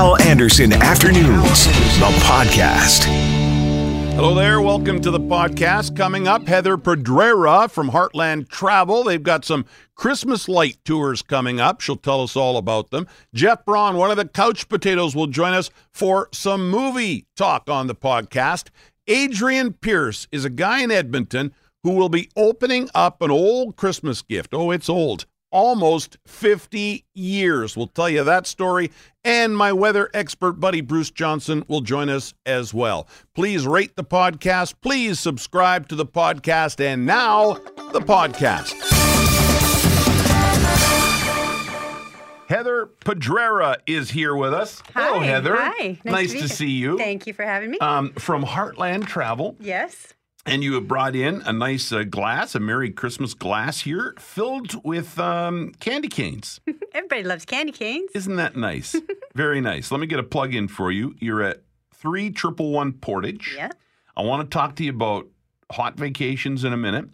Hal Anderson Afternoons, the podcast. Hello there. Welcome to the podcast. Coming up, Heather Pedrera from Heartland Travel. They've got some Christmas light tours coming up. She'll tell us all about them. Jeff Braun, one of the couch potatoes, will join us for some movie talk on the podcast. Adrian Pierce is a guy in Edmonton who will be opening up an old Christmas gift. Oh, it's old. Almost 50 years. We'll tell you that story. And my weather expert buddy Bruce Johnson will join us as well. Please rate the podcast. Please subscribe to the podcast. And now, the podcast. Heather Pedrera is here with us. Hello, Hi. Heather. Hi. Nice, be to here. see you. Thank you for having me. Um, from Heartland Travel. yes. And you have brought in a nice uh, glass, a Merry Christmas glass here, filled with um, candy canes. Everybody loves candy canes. Isn't that nice? Very nice. Let me get a plug in for you. You're at three triple one Portage. Yeah. I want to talk to you about hot vacations in a minute.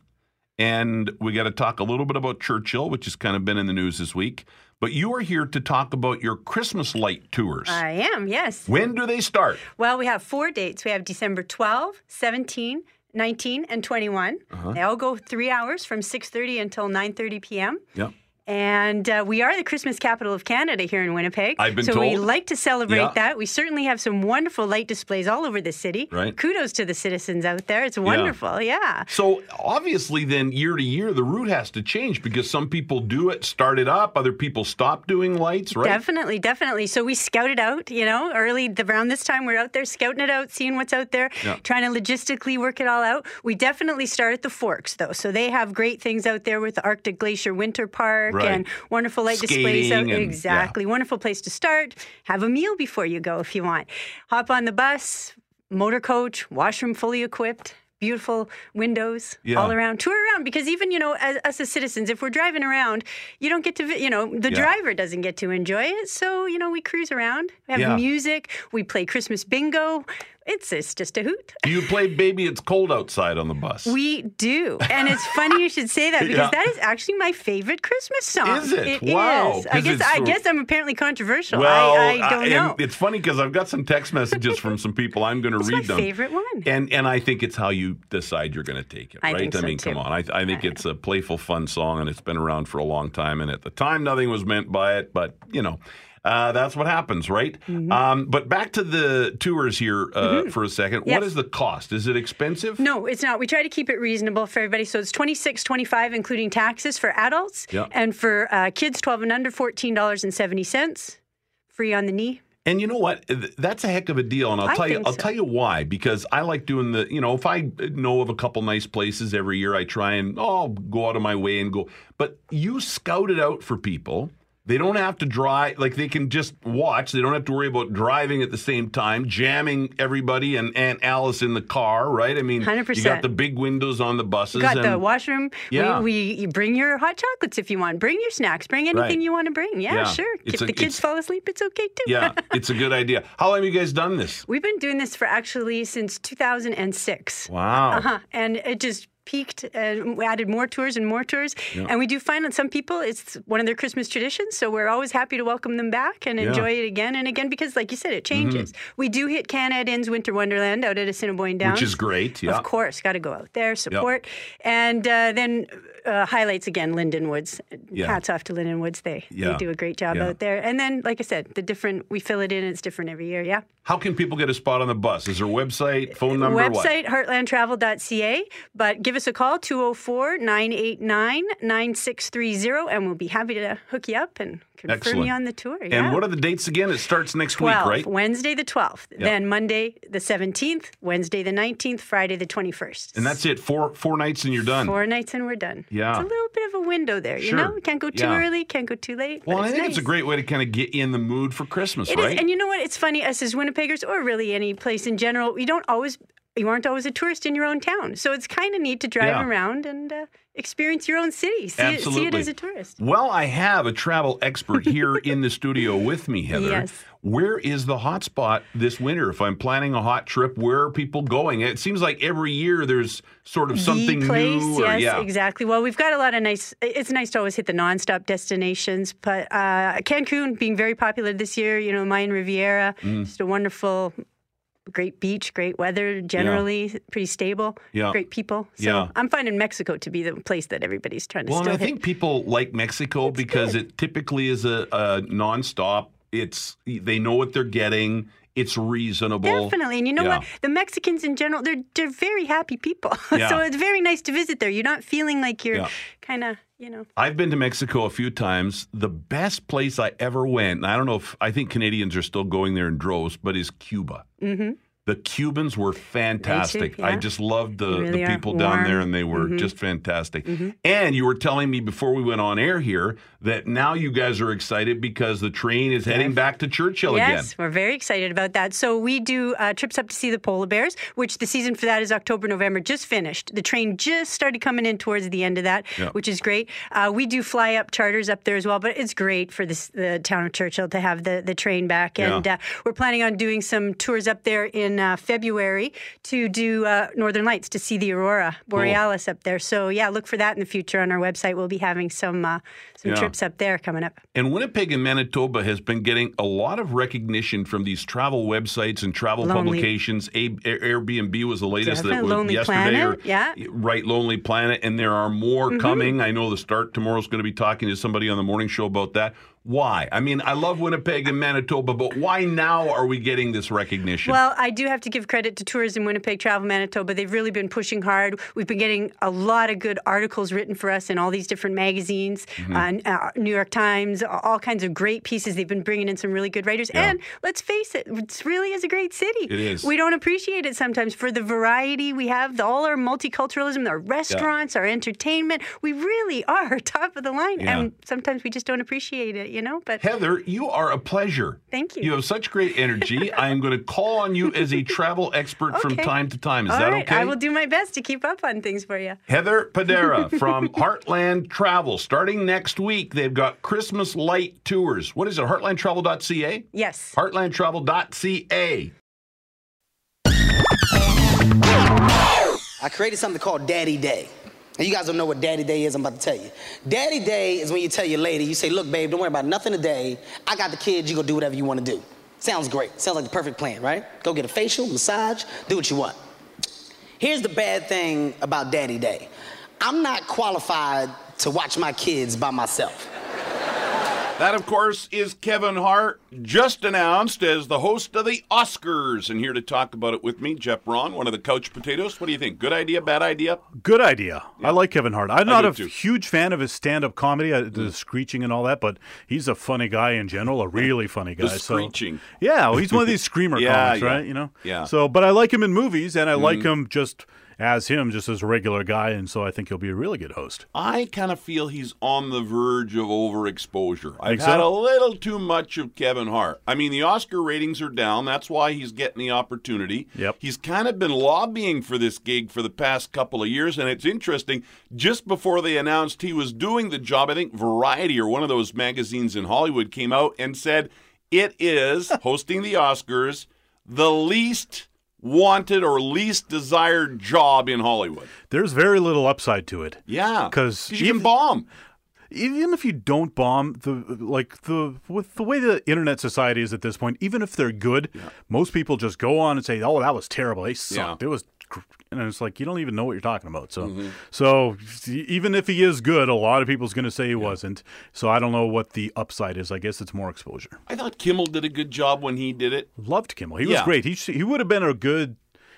And we got to talk a little bit about Churchill, which has kind of been in the news this week. But you are here to talk about your Christmas light tours. I am, yes. when do they start? Well, we have four dates. We have December 12, 17, 19, and 21. Uh-huh. They all go three hours from 6.30 until 9.30 p.m. Yep. And uh, we are the Christmas capital of Canada here in Winnipeg. I've been so we like to celebrate Yeah. that. We certainly have some wonderful light displays all over the city. Right. Kudos to the citizens out there. It's wonderful. yeah. So obviously, then year to year, the route has to change because some people do it, start it up, other people stop doing lights, right? Definitely, definitely. So we scout it out, you know, early around this time. We're out there scouting it out, seeing what's out there, Yeah. trying to logistically work it all out. We definitely start at the Forks, though. So they have great things out there with the Arctic Glacier Winter Park Right. And wonderful light displays out Skating and- Exactly. Wonderful place to start. Have a meal before you go if you want. Hop on the bus, motor coach, washroom fully equipped. Beautiful windows Yeah. all around. Tour around because even you know, as us as citizens, if we're driving around, you don't get to, you know, the Yeah. driver doesn't get to enjoy it. So you know, we cruise around, we have Yeah. music, we play Christmas bingo. It's it's just a hoot. Do you play "Baby It's Cold Outside" on the bus? We do, and it's funny you should say that because Yeah. that is actually my favorite Christmas song. Is it? It Wow, is. I guess I guess I'm apparently controversial. well, I, I don't and know. it's funny because I've got some text messages from some people. I'm going to read my them. favorite one. And and I think it's how you decide you're going to take it, I right? think I so, mean, come on. I, I think it's a playful, fun song, and it's been around for a long time. And at the time, nothing was meant by it, but you know. Uh, that's what happens, right? Mm-hmm. Um, but back to the tours here uh, for a second. What Yes. is the cost? Is it expensive? No, it's not. We try to keep it reasonable for everybody. So it's twenty six, twenty five, including taxes for adults, and for uh, kids twelve and under, fourteen dollars and seventy cents, free on the knee. And you know what? That's a heck of a deal, and I'll I tell you. I'll so. tell you why. Because I like doing the. You know, if I know of a couple nice places every year, I try and oh, I'll go out of my way and go. But you scout it out for people. They don't have to drive. Like they can just watch. They don't have to worry about driving at the same time, jamming everybody and Aunt Alice in the car. Right? I mean, you 100%. got the big windows on the buses. Got the washroom. Yeah. We, we bring your hot chocolates if you want. Bring your snacks. Bring anything Right. you want to bring. Yeah, Yeah. sure. It's if a- the kids fall asleep, it's okay too. yeah, it's a good idea. How long have you guys done this? We've been doing this for actually since 2006. Wow. Uh-huh. And it just peaked and we added more tours and more tours. And we do find that some people, it's one of their Christmas traditions. So we're always happy to welcome them back and Yeah. Mm-hmm. enjoy it again and again because, like you said, it changes. We do hit Canad Inns Winter Wonderland out at Assiniboia Downs. Which is great. Yeah. Of course, got to go out there, support. And uh, then uh, highlights again, Linden Woods. Yeah. Hats off to Linden Woods. They, Yeah. they do a great job Yeah. out there. And then, like I said, the different, we fill it in, it's different every year. Yeah. How can people get a spot on the bus? Is there a website, phone number? what? Website heartlandtravel.ca, but give us a call 204 989 9630 and we'll be happy to hook you up and confirm Excellent. you on the tour. And what are the dates again? It starts next 12, week, right? Wednesday the 12th, then Monday the 17th, Wednesday the 19th, Friday the 21st. And that's it. Four four nights and you're done. Four nights and we're done. Yeah. It's a little bit of a window there, you Sure. know? Can't go too Yeah. early, can't go too late. well, I think it's a great way to kind of get in the mood for Christmas, It is, right? and you know what? It's funny, us as Winnipeggers, or really any place in general, we don't always you aren't always a tourist in your own town. So it's kind of neat to drive Yeah. around and uh, experience your own city. See it, see it as a tourist. Well, I have a travel expert here in the studio with me, Heather. Yes. Where is the hot spot this winter? If I'm planning a hot trip, where are people going? It seems like every year there's sort of something the place, new. Or, yes, yeah. exactly. Well, we've got a lot of nice. It's nice to always hit the nonstop destinations, but uh, Cancun being very popular this year. You know, Mayan Riviera, Mm. just a wonderful. Great beach, great weather, generally pretty stable. Yeah. Great people. So Yeah. I'm finding Mexico to be the place that everybody's trying to Well, and I hit. think people like Mexico because it typically is a, a nonstop. It's they know what they're getting. It's reasonable. Definitely. And you know Yeah. what? The Mexicans in general, they're they're very happy people. Yeah. so it's very nice to visit there. You're not feeling like you're Yeah. kind of, you know. I've been to Mexico a few times. The best place I ever went, and I don't know if I think Canadians are still going there in droves, but is Cuba. Mm-hmm. The Cubans were fantastic. I yeah. just loved the, really the people down there, and they were Mhm. just fantastic. And you were telling me before we went on air here that now you guys are excited because the train is heading back to Churchill Yes, again. we're very excited about that. So we do uh, trips up to see the polar bears, which the season for that is October, November, just finished. The train just started coming in towards the end of that, Yeah. which is great. Uh, we do fly up charters up there as well, but it's great for this, the town of Churchill to have the, the train back. Yeah. And uh, we're planning on doing some tours up there in uh, February to do uh, Northern Lights to see the aurora borealis up there. So yeah, look for that in the future on our website. We'll be having some uh, some Yeah. trips up there coming up. And Winnipeg and Manitoba has been getting a lot of recognition from these travel websites and travel Lonely- publications. A- Airbnb was the latest that was Lonely yesterday. Planet, or- yeah. Right, Lonely Planet. And there are more Mm-hmm. coming. I know the start tomorrow is going to be talking to somebody on the morning show about that. Why? I mean, I love Winnipeg and Manitoba, but why now are we getting this recognition? Well, I do have to give credit to Tourism Winnipeg, Travel Manitoba. They've really been pushing hard. We've been getting a lot of good articles written for us in all these different magazines, Mm-hmm. uh, uh, New York Times, all kinds of great pieces. They've been bringing in some really good writers. Yeah. And let's face it, it really is a great city. It is. We don't appreciate it sometimes for the variety we have, the, all our multiculturalism, our restaurants, our entertainment. We really are top of the line. Yeah. And sometimes we just don't appreciate it, you know? But Heather, you are a pleasure. Thank you. You have such great energy. I am going to call on you as a travel expert from time to time. Is all that right, okay? I will do my best to keep up on things for you. Heather Padera from Heartland Travel. Starting next week, they've got Christmas light tours. What is it? Heartlandtravel.ca? Yes. Heartlandtravel.ca. I created something called Daddy Day. You guys don't know what Daddy Day is, I'm about to tell you. Daddy Day is when you tell your lady, you say, look, babe, don't worry about nothing today. I got the kids, you go do whatever you want to do. Sounds great. Sounds like the perfect plan, right? Go get a facial, massage, do what you want. Here's the bad thing about Daddy Day. I'm not qualified to watch my kids by myself. That, of course, is Kevin Hart, just announced as the host of the Oscars. And here to talk about it with me, Jeff Braun, one of the couch potatoes. What do you think? Good idea, bad idea? Good idea. I like Kevin Hart. I'm not a too. huge fan of his stand-up comedy, uh, the screeching and all that, but he's a funny guy in general, a really funny guy. The so- screeching. yeah, well, he's one of these screamer Yeah, comics, yeah. right? You know. Yeah. So, but I like him in movies, and I like him just as him, just as a regular guy, and so I think he'll be a really good host. I kind of feel he's on the verge of overexposure. I've Think had a little too much of Kevin Hart. I mean, the Oscar ratings are down. That's why he's getting the opportunity. Yep. He's kind of been lobbying for this gig for the past couple of years, and it's interesting. Just before they announced he was doing the job, I think Variety or one of those magazines in Hollywood came out and said it is hosting the Oscars the least wanted or least desired job in Hollywood. There's very little upside to it. Yeah, 'Cause you can even- bomb. even if you don't bomb the like the with the way the internet society is at this point even if they're good most people just go on and say oh that was terrible they sucked Yeah. it was gr-" and it's like you don't even know what you're talking about. So Mm-hmm. so even if he is good a lot of people's going to say he wasn't. So i don't know what the upside is. I guess it's more exposure. I thought Kimmel did a good job when he did it. loved kimmel. He Yeah. was great. He he would have been a good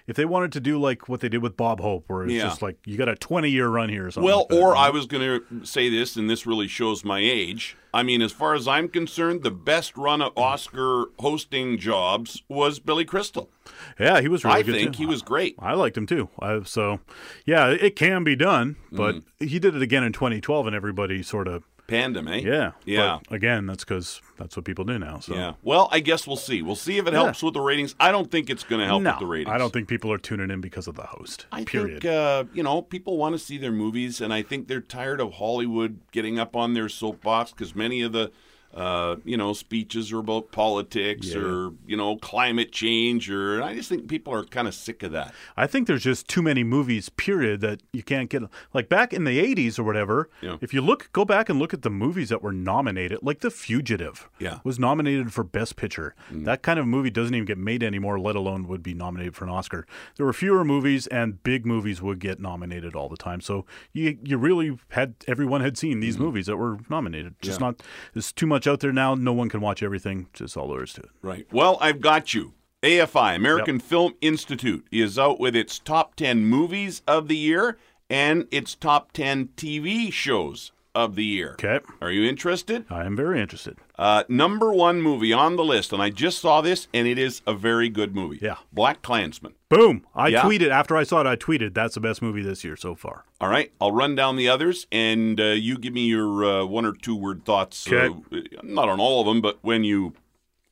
if they wanted to do like what they did with Bob Hope, where it's Yeah. just like you got a 20 year run here or something. Well, like that, or? I was going to say this, and this really shows my age. I mean, as far as I'm concerned, the best run of Oscar hosting jobs was Billy Crystal. yeah, he was really I good. think too. he was great. I liked him too. I, so, yeah, it can be done, but Mm-hmm. he did it again in 2012, and everybody sort of Pandem, eh? Yeah. Yeah. But again, that's because that's what people do now. So. Yeah. Well, I guess we'll see. We'll see if it helps with the ratings. I don't think it's going to help with the ratings. I don't think people are tuning in because of the host. I period. think uh, you know people want to see their movies, and I think they're tired of Hollywood getting up on their soapbox because many of the uh, you know speeches are about politics Yeah. or you know climate change, or I just think people are kind of sick of that. I think there's just too many movies, period, that you can't get. Like back in the 80s or whatever, Yeah. if you look, go back and look at the movies that were nominated, like The Fugitive Yeah. Mm. was nominated for Best Picture. That kind of movie doesn't even get made anymore, let alone would be nominated for an Oscar. There were fewer movies, and big movies would get nominated all the time. So you, you really had, everyone had seen these movies that were nominated. Just Mm-hmm. Yeah. not, there's too much out there now. No one can watch everything. Just all there is to it. Right. Well, I've got you. AFI, American Film Institute, is out with its top 10 movies of the year and its top 10 TV shows of the year. Okay. Are you interested? I am very interested. Uh, number one movie on the list, and I just saw this, and it is a very good movie. Yeah. BlacKkKlansman. Boom! I Yeah. tweeted after I saw it. I tweeted that's the best movie this year so far. All right, I'll run down the others, and uh, you give me your uh, one or two word thoughts. Okay. Uh, not on all of them, but when you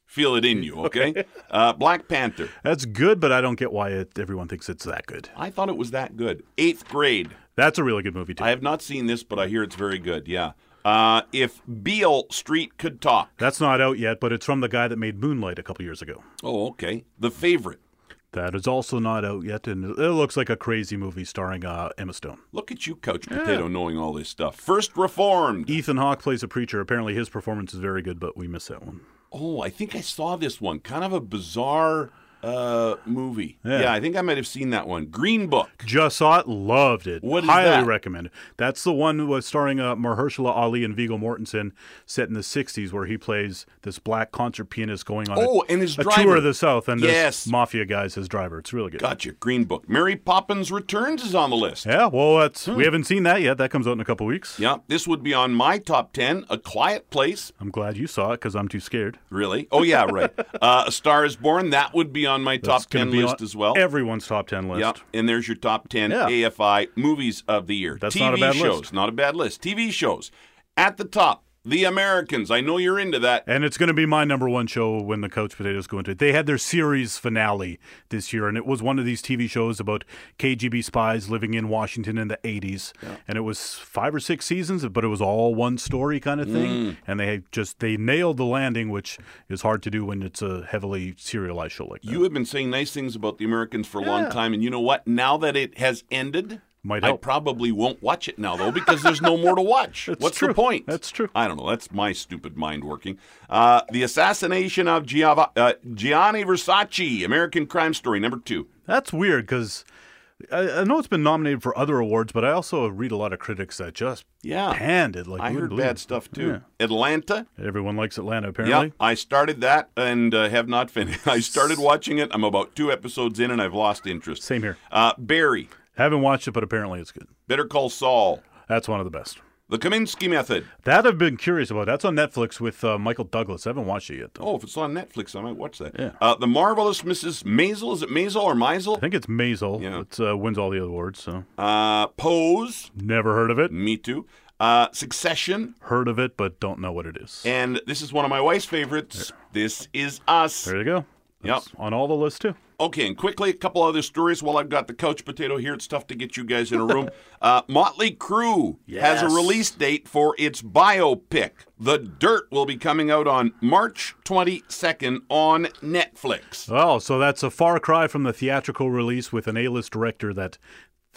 feel it in you. Okay. uh, Black Panther. That's good, but I don't get why it, everyone thinks it's that good. I thought it was that good. Eighth grade. That's a really good movie too. I have not seen this, but I hear it's very good. Yeah. Uh, if Beale Street could talk. That's not out yet, but it's from the guy that made Moonlight a couple years ago. Oh, okay. The favorite. That is also not out yet, and it looks like a crazy movie starring uh, Emma Stone. Look at you, Couch Potato, knowing all this stuff. First Reformed. Ethan Hawke plays a preacher. Apparently, his performance is very good, but we missed that one. Oh, I think I saw this one. Kind of a bizarre uh, movie. Yeah. Yeah. I think I might have seen that one. Green Book. Just saw it, loved it. What is Highly that? recommend. That's the one was starring uh, Mahershala Ali and Viggo Mortensen, set in the '60s, where he plays this black concert pianist going on Oh, a, and his a driver. tour of the South, and Yes. this mafia guy's his driver. It's really good. Gotcha. Green Book. Mary Poppins Returns is on the list. Yeah, well, that's we haven't seen that yet. That comes out in a couple weeks. Yeah, this would be on my top 10. A Quiet Place. I'm glad you saw it because I'm too scared. Really? Oh, yeah, right. uh, a Star is Born. That would be on my That's top 10 be list on as well. Everyone's top ten list. Yep. And there's your top 10 Yeah. AFI movies of the year. That's TV not a bad shows. list. Not a bad list. TV shows. At the top, The Americans. I know you're into that. And it's going to be my number one show when the Couch Potatoes go into it. They had their series finale this year, and it was one of these TV shows about KGB spies living in Washington in the 80s. And it was five or six seasons, but it was all one story kind of thing. Mm. And they just they nailed the landing, which is hard to do when it's a heavily serialized show like that. You have been saying nice things about The Americans for a long time, and you know what? Now that it has ended, Might I probably won't watch it now though because there's no more to watch. What's true. the point? That's true. I don't know. That's my stupid mind working. Uh, the assassination of Giava, uh, Gianni Versace, American Crime Story, number two. That's weird because I, I know it's been nominated for other awards, but I also read a lot of critics that just Yeah. panned it. Like I heard bad stuff too. Yeah. Atlanta. Everyone likes Atlanta, Yeah, apparently. I started that and uh, have not finished. I started watching it. I'm about two episodes in, and I've lost interest. Same here. Uh, Barry, Haven't watched it, but apparently it's good. Better Call Saul, That's one of the best. The Kominsky Method. That I've been curious about. That's on Netflix with uh, Michael Douglas. I haven't watched it yet, though. Oh, if it's on Netflix, I might watch that. Yeah. Uh, the Marvelous Mrs. Maisel. Is it Maisel or Maisel? I think it's Maisel. Yeah. It uh, wins all the other awards, so Uh, Pose. never heard of it. Me too. Uh, Succession. Heard of it, but don't know what it is. And this is one of my wife's favorites. This is Us. There you go. Yep. On all the lists too. Okay, and quickly, a couple other stories while I've got the couch potato here. It's tough to get you guys in a room. uh, Motley Crue has a release date for its biopic. The Dirt will be coming out on March 22nd on Netflix. Oh, so that's a far cry from the theatrical release with an A-list director that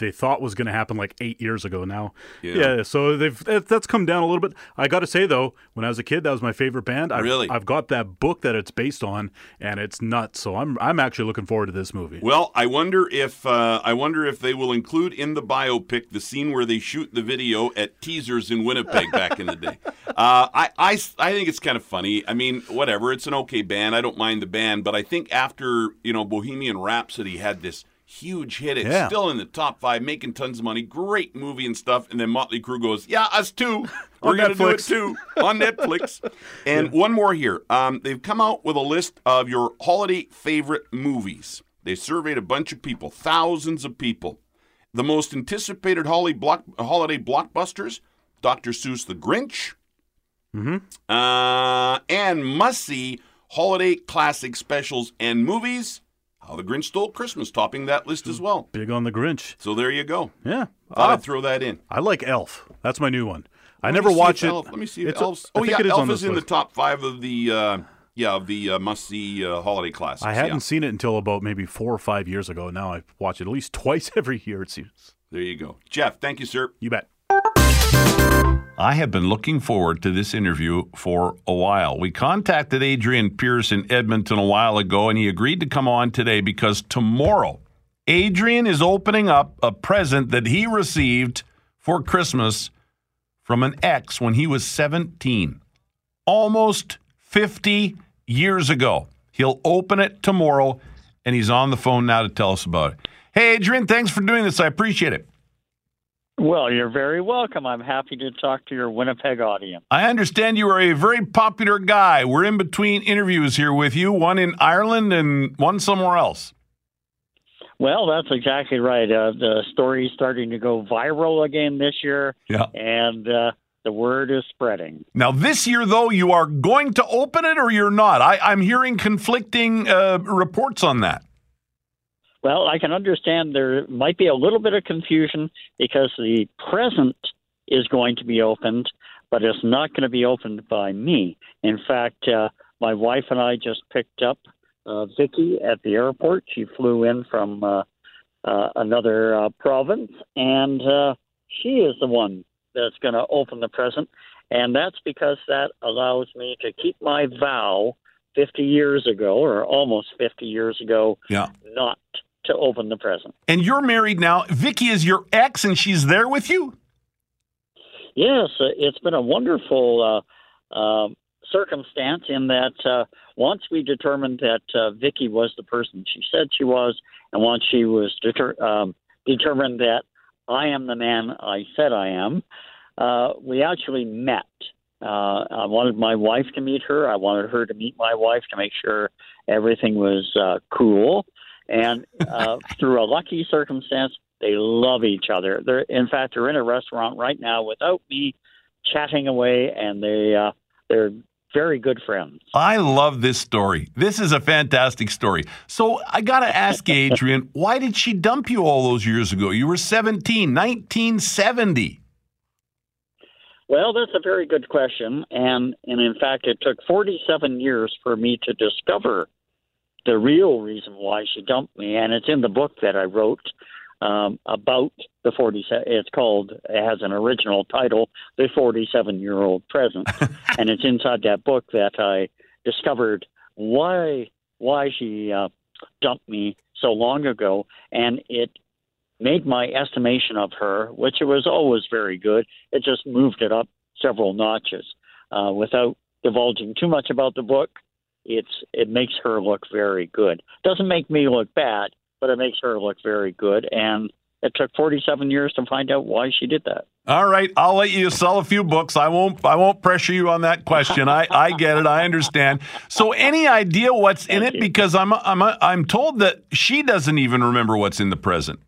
they thought was going to happen like eight years ago now. Yeah. so they've that's come down a little bit. I got to say though, when I was a kid, that was my favorite band. I've, Really? I've got that book that it's based on, and it's nuts. So I'm I'm actually looking forward to this movie. Well, I wonder if uh, I wonder if they will include in the biopic the scene where they shoot the video at teasers in Winnipeg back in the day. Uh, I, I I think it's kind of funny. I mean, whatever. It's an okay band. I don't mind the band, but I think after you know Bohemian Rhapsody had this huge hit, it's Yeah. still in the top five, making tons of money, great movie and stuff. And then Motley Crue goes, "Yeah, us too. We're gonna do it too on Netflix." And one more here. Um, they've come out with a list of your holiday favorite movies. They surveyed a bunch of people, thousands of people. The most anticipated holiday, block, holiday blockbusters: Dr. Seuss, The Grinch, Mm-hmm. Uh, and must see holiday classic specials and movies. How the Grinch Stole Christmas, topping that list as well. Big on the Grinch. So there you go. Yeah. Thought Uh, I'd throw that in. I like Elf. That's my new one. I never watch it. Elf- let me see if It's Elf's. Oh yeah, it is Elf is in the top five of the uh, yeah of the uh, must see uh, holiday classics. I hadn't Yeah. seen it until about maybe four or five years ago. Now I watch it at least twice every year. It seems. There you go, Jeff. Thank you, sir. You bet. I have been looking forward to this interview for a while. We contacted Adrian Pierce in Edmonton a while ago, and he agreed to come on today because tomorrow, Adrian is opening up a present that he received for Christmas from an ex when he was 17, almost 50 years ago. He'll open it tomorrow, and he's on the phone now to tell us about it. Hey, Adrian, thanks for doing this. I appreciate it. Well, you're very welcome. I'm happy to talk to your Winnipeg audience. I understand you are a very popular guy. We're in between interviews here with you, one in Ireland and one somewhere else. Well, that's exactly right. Uh, the story's starting to go viral again this year, Yeah. and uh, the word is spreading. Now, this year, though, you are going to open it or you're not? I, I'm hearing conflicting uh, reports on that. Well, I can understand there might be a little bit of confusion because the present is going to be opened, but it's not going to be opened by me. In fact, uh, my wife and I just picked up uh, Vicky at the airport. She flew in from uh, uh, another uh, province, and uh, she is the one that's going to open the present. And that's because that allows me to keep my vow 50 years ago, or almost 50 years ago, Yeah. not to open the present. And you're married now. Vicky is your ex, and she's there with you? Yes, uh, it's been a wonderful uh, um circumstance in that uh, once we determined that uh, Vicky was the person she said she was, and once she was deter- um, determined that I am the man I said I am, uh, we actually met. Uh, I wanted my wife to meet her. I wanted her to meet my wife to make sure everything was uh, cool. And uh, through a lucky circumstance, they love each other. They're, in fact, they're in a restaurant right now without me chatting away, and they uh, they're very good friends. I love this story. This is a fantastic story. So I got to ask Adrian, why did she dump you all those years ago? You were 17, 1970. Well, that's a very good question, and and in fact, it took 47 years for me to discover the real reason why she dumped me, and it's in the book that I wrote um, about the 47. It's called it has an original title, "The 47 Year Old Present," and it's inside that book that I discovered why why she uh, dumped me so long ago, and it made my estimation of her, which it was always very good, it just moved it up several notches. Uh, without divulging too much about the book, it's it makes her look very good. Doesn't make me look bad, but it makes her look very good. And it took 47 years to find out why she did that. All right, I'll let you sell a few books. I won't. I won't pressure you on that question. I, I get it. I understand. So, any idea what's in it? you. Because I'm I'm I'm told that she doesn't even remember what's in the present.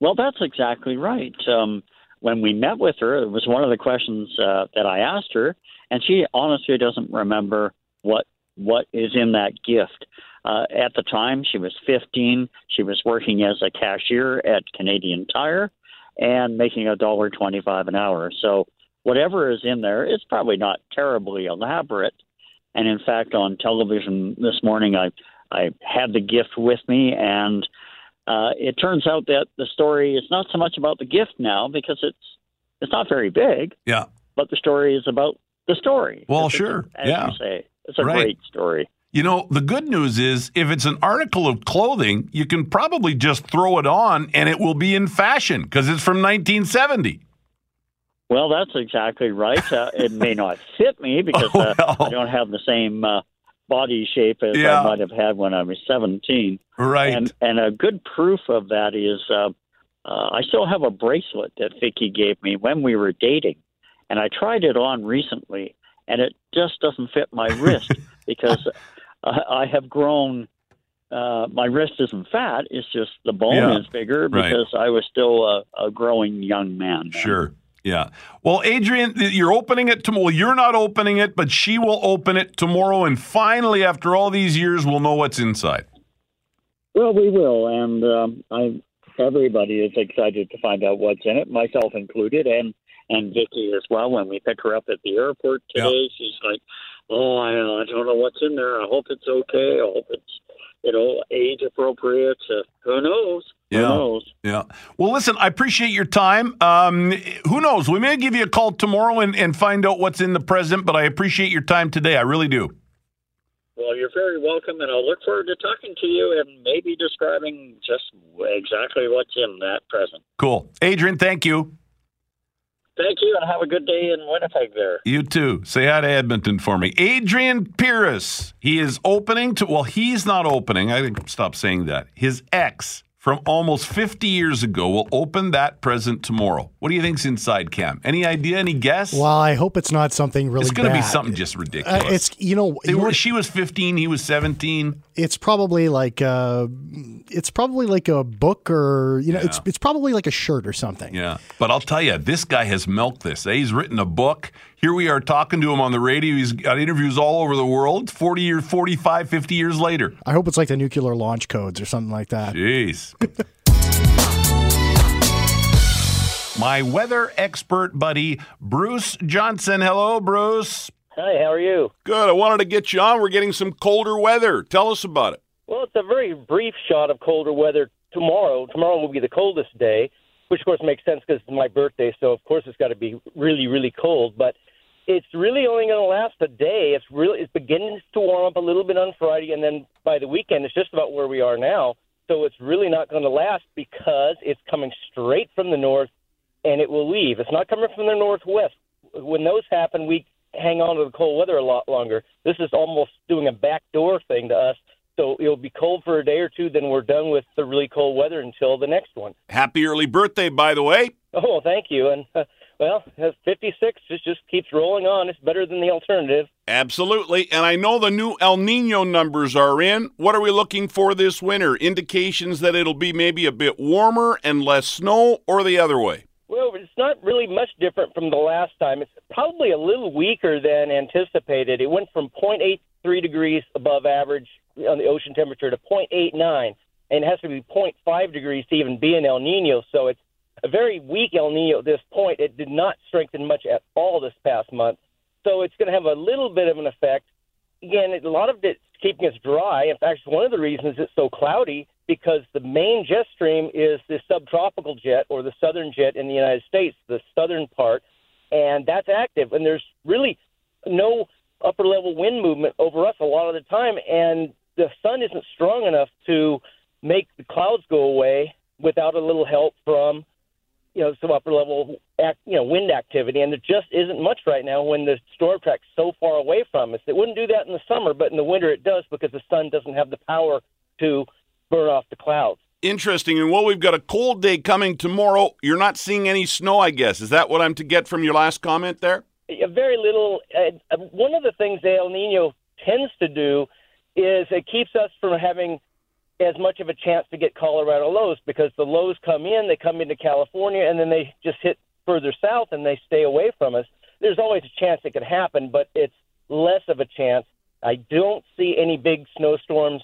Well, that's exactly right. Um, when we met with her, it was one of the questions uh, that I asked her, and she honestly doesn't remember what what is in that gift. Uh, at the time, she was 15. She was working as a cashier at Canadian Tire and making a dollar twenty-five an hour. So whatever is in there is probably not terribly elaborate. And in fact, on television this morning, I I had the gift with me and uh, it turns out that the story is not so much about the gift now because it's it's not very big, Yeah. but the story is about the story. Well, sure. as Yeah. you say, it's a Right. great story. You know, the good news is if it's an article of clothing, you can probably just throw it on and it will be in fashion because it's from 1970. Well, that's exactly right. Uh, it may not fit me because uh, Oh, well. I don't have the same uh, body shape as Yeah. I might have had when I was 17. Right. And and a good proof of that is uh, uh, I still have a bracelet that Vicky gave me when we were dating, and I tried it on recently, and it just doesn't fit my wrist because I, I have grown. Uh, my wrist isn't fat; it's just the bone Yeah. is bigger Right. because I was still a, a growing young man. then. Sure. Yeah. Well, Adrian, you're opening it tomorrow. Well, you're not opening it, but she will open it tomorrow. And finally, after all these years, we'll know what's inside. Well, we will, and um, I everybody is excited to find out what's in it, myself included, and and Vicky as well. When we pick her up at the airport today, she's like, "Oh, I, I don't know what's in there. I hope it's okay. I hope it's you know age appropriate. Uh, who knows? Who Yeah. knows? Yeah. Well, listen, I appreciate your time. Um, who knows? We may give you a call tomorrow and, and find out what's in the present, but I appreciate your time today. I really do. Well, you're very welcome, and I'll look forward to talking to you and maybe describing just exactly what's in that present. Cool. Adrian, thank you. Thank you, and have a good day in Winnipeg there. You too. Say hi to Edmonton for me. Adrian Pierce. He is opening to, well, he's not opening. I think stop saying that. His ex from almost 50 years ago will open that present tomorrow. What do you think's inside, Cam? Any idea? Any guess? Well, I hope it's not something really it's going to be something just ridiculous. Uh, it's you know, you were, she was 15, he was 17. it's probably like uh it's probably like a book or you know it's it's probably like a shirt or something. Yeah. But I'll tell you, this guy has milked this. eh? He's written a book. Here we are talking to him on the radio. He's got interviews all over the world 40 years, 45, 50 years later. I hope it's like the nuclear launch codes or something like that. Jeez. My weather expert buddy, Bruce Johnson. Hello, Bruce. Hi, how are you? Good. I wanted to get you on. We're getting some colder weather. Tell us about it. Well, it's a very brief shot of colder weather tomorrow. Tomorrow will be the coldest day, which of course makes sense because it's my birthday, so of course it's got to be really, really cold. But it's really only going to last a day. It's really it begins to warm up a little bit on Friday, and then by the weekend it's just about where we are now. So it's really not going to last because it's coming straight from the north, and it will leave. It's not coming from the northwest. When those happen, we hang on to the cold weather a lot longer. This is almost doing a backdoor thing to us. So it'll be cold for a day or two, then we're done with the really cold weather until the next one. Happy early birthday, by the way. Oh, thank you. And uh, well, uh, 56 just just keeps rolling on. It's better than the alternative. Absolutely. And I know the new El Nino numbers are in. What are we looking for this winter? Indications that it'll be maybe a bit warmer and less snow, or the other way? Well, it's not really much different from the last time. It's probably a little weaker than anticipated. It went from 0.83 degrees above average on the ocean temperature to 0.89, and it has to be 0.5 degrees to even be an El Nino. So it's a very weak El Nino at this point. It did not strengthen much at all this past month. So it's going to have a little bit of an effect. Again, a lot of it's keeping us dry. In fact, one of the reasons it's so cloudy because the main jet stream is the subtropical jet or the southern jet in the United States, the southern part, and that's active. And there's really no upper level wind movement over us a lot of the time, and the sun isn't strong enough to make the clouds go away without a little help from you know some upper level act, you know wind activity, and there just isn't much right now when the storm track's so far away from us. It wouldn't do that in the summer, but in the winter it does because the sun doesn't have the power to burn off the clouds. Interesting. And well, we've got a cold day coming tomorrow. You're not seeing any snow, I guess. Is that what I'm to get from your last comment there? Very little. Uh, one of the things El Nino tends to do is it keeps us from having as much of a chance to get Colorado lows because the lows come in, they come into California, and then they just hit further south and they stay away from us. There's always a chance it could happen, but it's less of a chance. I don't see any big snowstorms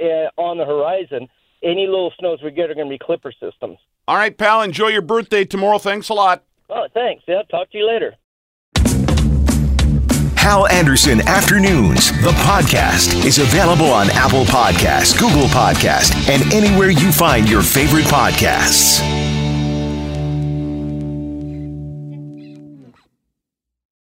uh, on the horizon. Any little snows we get are going to be clipper systems. All right, pal. Enjoy your birthday tomorrow. Thanks a lot. Oh, thanks. Yeah, talk to you later. Hal Anderson Afternoons, the podcast, is available on Apple Podcasts, Google Podcasts, and anywhere you find your favorite podcasts.